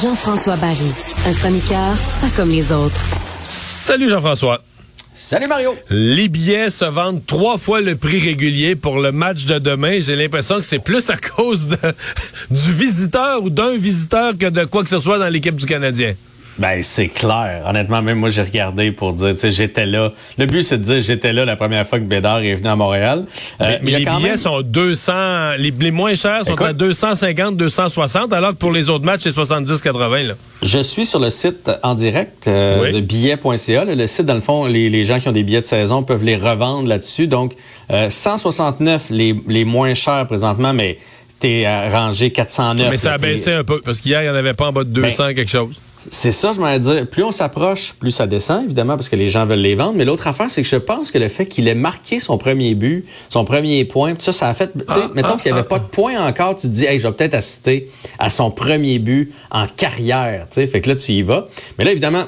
Jean-François Barry, un chroniqueur pas comme les autres. Salut Jean-François. Salut Mario. Les billets se vendent trois fois le prix régulier pour le match de demain. J'ai l'impression que c'est plus à cause de, du visiteur ou d'un visiteur que de quoi que ce soit dans l'équipe du Canadien. Ben, c'est clair. Honnêtement, même moi, j'ai regardé pour dire, tu sais, j'étais là. Le but, c'est de dire, j'étais là la première fois que Bédard est venu à Montréal. Euh, mais, les billets sont 200, les, moins chers sont à 250, 260, alors que pour les autres matchs, c'est 70, 80, là. Je suis sur le site en direct euh, de billets.ca. Le site, dans le fond, les, gens qui ont des billets de saison peuvent les revendre là-dessus. Donc, 169 euh, les, les moins chers présentement, mais t'es rangé 409. Mais ça a baissé un peu, parce qu'hier, il n'y en avait pas en bas de 200 ben, quelque chose. C'est ça, je m'allais dire. Plus on s'approche, plus ça descend, évidemment, parce que les gens veulent les vendre. Mais l'autre affaire, c'est que je pense que le fait qu'il ait marqué son premier but, son premier point, ça, ça a fait. Tu sais, ah, mettons ah, qu'il n'y avait ah. pas de point encore, tu te dis, hey, je vais peut-être assister à son premier but en carrière. Tu sais, fait que là, tu y vas. Mais là, évidemment,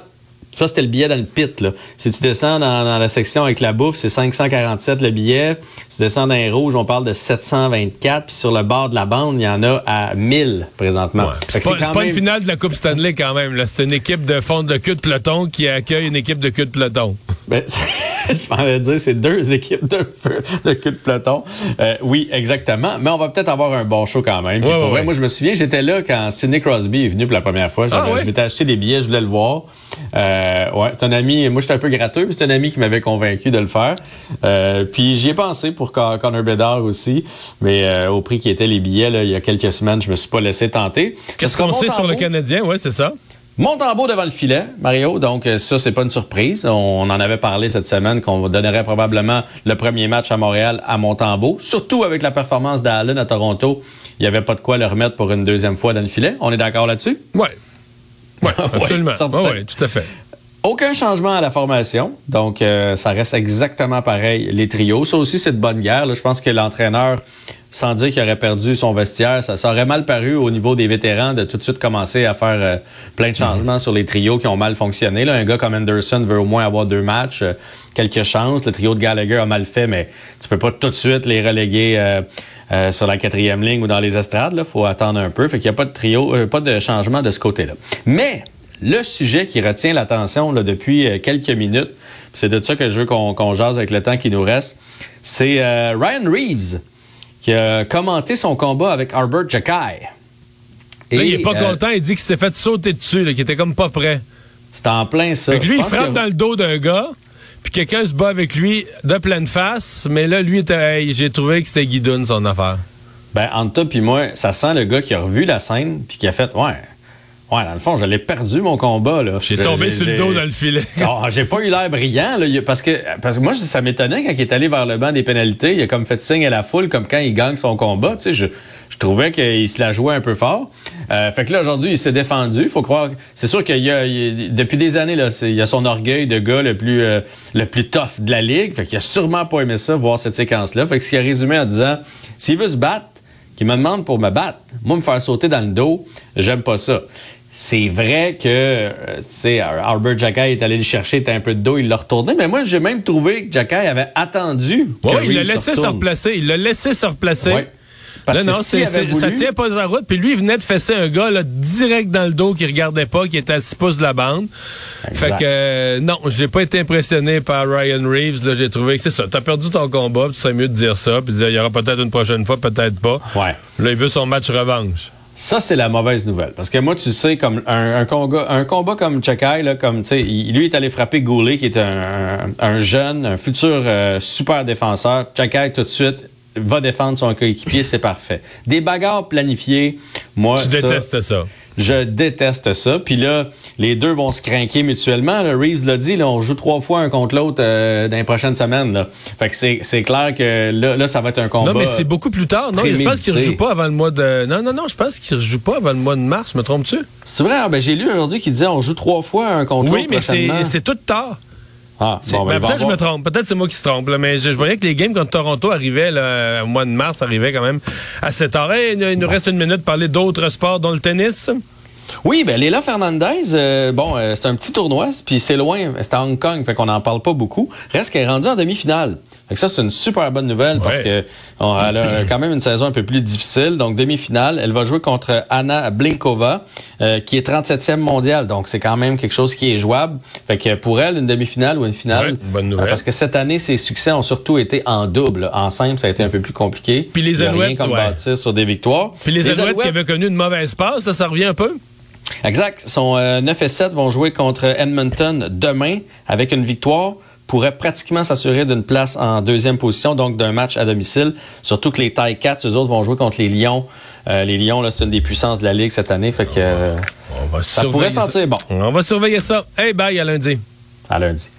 ça, c'était le billet dans le pit. Là. Si tu descends dans, la section avec la bouffe, c'est 547 le billet. Si tu descends dans les rouges, on parle de 724. Puis sur le bord de la bande, il y en a à 1000 présentement. C'est pas, une finale de la Coupe Stanley quand même. C'est une équipe de fond de queue de peloton qui accueille une équipe de queue de peloton. Ben, je m'en dire, c'est deux équipes de, de queue de peloton. Euh, oui, exactement. Mais on va peut-être avoir un bon show quand même. Moi, je me souviens, j'étais là quand Sidney Crosby est venu pour la première fois. Ah, je m'étais acheté des billets, je voulais le voir. Euh, ouais, c'est un ami, moi j'étais un peu gratteux, mais c'est un ami qui m'avait convaincu de le faire. Euh, puis j'y ai pensé pour Connor Bedard aussi, mais euh, au prix qui étaient les billets, là, il y a quelques semaines, je me suis pas laissé tenter. Qu'est-ce qu'on sait sur le Canadien? Ouais, c'est ça. Montembeau devant le filet, Mario. Donc, euh, ça, c'est pas une surprise. On, en avait parlé cette semaine qu'on donnerait probablement le premier match à Montréal à Montembeau. Surtout avec la performance d'Allen à Toronto. Il n'y avait pas de quoi le remettre pour une deuxième fois dans le filet. On est d'accord là-dessus? Oui. Oui, absolument. Oui, tout à fait. Aucun changement à la formation, donc euh, ça reste exactement pareil, les trios. Ça aussi, c'est de bonne guerre. Je pense que l'entraîneur, sans dire qu'il aurait perdu son vestiaire, ça, aurait mal paru au niveau des vétérans de tout de suite commencer à faire euh, plein de changements sur les trios qui ont mal fonctionné. Là, un gars comme Anderson veut au moins avoir deux matchs, euh, quelques chances. Le trio de Gallagher a mal fait, mais tu peux pas tout de suite les reléguer. sur la quatrième ligne ou dans les estrades. Il faut attendre un peu. Fait qu'il n'y a pas de trio, pas de changement de ce côté-là. Mais le sujet qui retient l'attention depuis euh, quelques minutes, c'est de ça que je veux qu'on jase avec le temps qui nous reste, c'est euh, Ryan Reeves qui a commenté son combat avec Albert Jacky. il est pas euh, content, il dit qu'il s'est fait sauter dessus, qu'il était comme pas prêt. C'est en plein ça. lui, il frappe dans le dos d'un gars, puis quelqu'un se bat avec lui de pleine face, mais là, lui, j'ai trouvé que c'était Guidoun, son affaire. Ben, entre toi puis moi, ça sent le gars qui a revu la scène, puis qui a fait, ouais, Ouais, dans le fond, je l'ai perdu mon combat. là. J'ai tombé sur le dos dans le filet. oh, j'ai pas eu l'air brillant, là, parce que parce que moi, ça m'étonnait quand il est allé vers le banc des pénalités. Il a comme fait signe à la foule, comme quand il gagne son combat. Tu sais, je, je trouvais qu'il se la jouait un peu fort. Euh, fait que là, aujourd'hui, il s'est défendu. faut croire. C'est sûr qu'il y a, depuis des années, là, il y a son orgueil de gars le plus, euh, le plus tough de la ligue. Fait qu'il a sûrement pas aimé ça, voir cette séquence-là. Fait que ce qu'il a résumé en disant, s'il veut se battre, qu'il me demande pour me battre. Moi, me faire sauter dans le dos, j'aime pas ça. C'est vrai que, euh, tu sais, Albert Jackay est allé le chercher, était un peu de dos, il l'a retourné. Mais moi, j'ai même trouvé que Jackay avait attendu. Oui, il l'a laissé se, replacer. Il l'a laissé se replacer. Là, non, ça tient pas la route. Puis lui, il venait de fesser un gars là, direct dans le dos qui regardait pas, qui était à 6 pouces de la bande. Fait que euh, non, j'ai pas été impressionné par Ryan Reeves. J'ai trouvé que c'est ça. T'as perdu ton combat, puis c'est mieux de dire ça, puis il y aura peut-être une prochaine fois, peut-être pas. Ouais. Là, il veut son match revanche. Ça, c'est la mauvaise nouvelle. Parce que moi, tu sais, comme un, combat, un combat comme Chakai, là, comme, sais, lui est allé frapper Goulet, qui est un, jeune, un futur euh, super défenseur. Chakai, tout de suite, va défendre son coéquipier, c'est parfait. Des bagarres planifiées, moi. Tu détestes ça. Je déteste ça. Puis là, les deux vont se craquer mutuellement. Là. Reeves l'a dit, là, on joue trois fois un contre l'autre euh, dans les prochaines semaines. Là. Fait que c'est clair que là, là, ça va être un combat. Non, mais c'est beaucoup plus tard. Non, je pense qu'il ne rejoue pas avant le mois de. Non, non, non, je pense qu'il ne rejoue pas avant le mois de mars. Me trompes-tu? C'est vrai? Ah, ben, J'ai lu aujourd'hui qu'il disait on joue trois fois un contre l'autre. Oui, mais c'est tout tard. Ah, bon, ben, peut-être que je me trompe, peut-être c'est moi qui se trompe, mais je, voyais que les games contre Toronto arrivaient là, au mois de mars, arrivaient quand même à cette heure. Il, nous reste une minute pour parler d'autres sports, dont le tennis. Oui, ben Léla Fernandez, euh, bon, euh, c'est un petit tournoi, puis c'est loin, c'est à Hong Kong, fait qu'on n'en parle pas beaucoup. Reste qu'elle est rendue en demi-finale. Fait que ça, c'est une super bonne nouvelle parce que elle a quand même une saison un peu plus difficile. Donc, demi-finale, elle va jouer contre Anna Blinkova, euh, qui est 37e mondiale. Donc, c'est quand même quelque chose qui est jouable. Fait que pour elle, une demi-finale ou une finale. bonne nouvelle. parce que cette année, ses succès ont surtout été en double. En simple, ça a été un peu plus compliqué. Puis les Alouettes, comme ouais. sur des victoires. Puis les, Alouettes, qui avaient connu une mauvaise passe, ça, ça revient un peu? Exact. Son 9 et 7 vont jouer contre Edmonton demain avec une victoire pourrait pratiquement s'assurer d'une place en deuxième position, donc d'un match à domicile. Surtout que les Taille 4, eux autres vont jouer contre les Lions. Euh, les Lions, là, c'est une des puissances de la Ligue cette année. Fait que euh, ça pourrait sentir bon. On va surveiller ça. Hey, bye, à lundi. À lundi.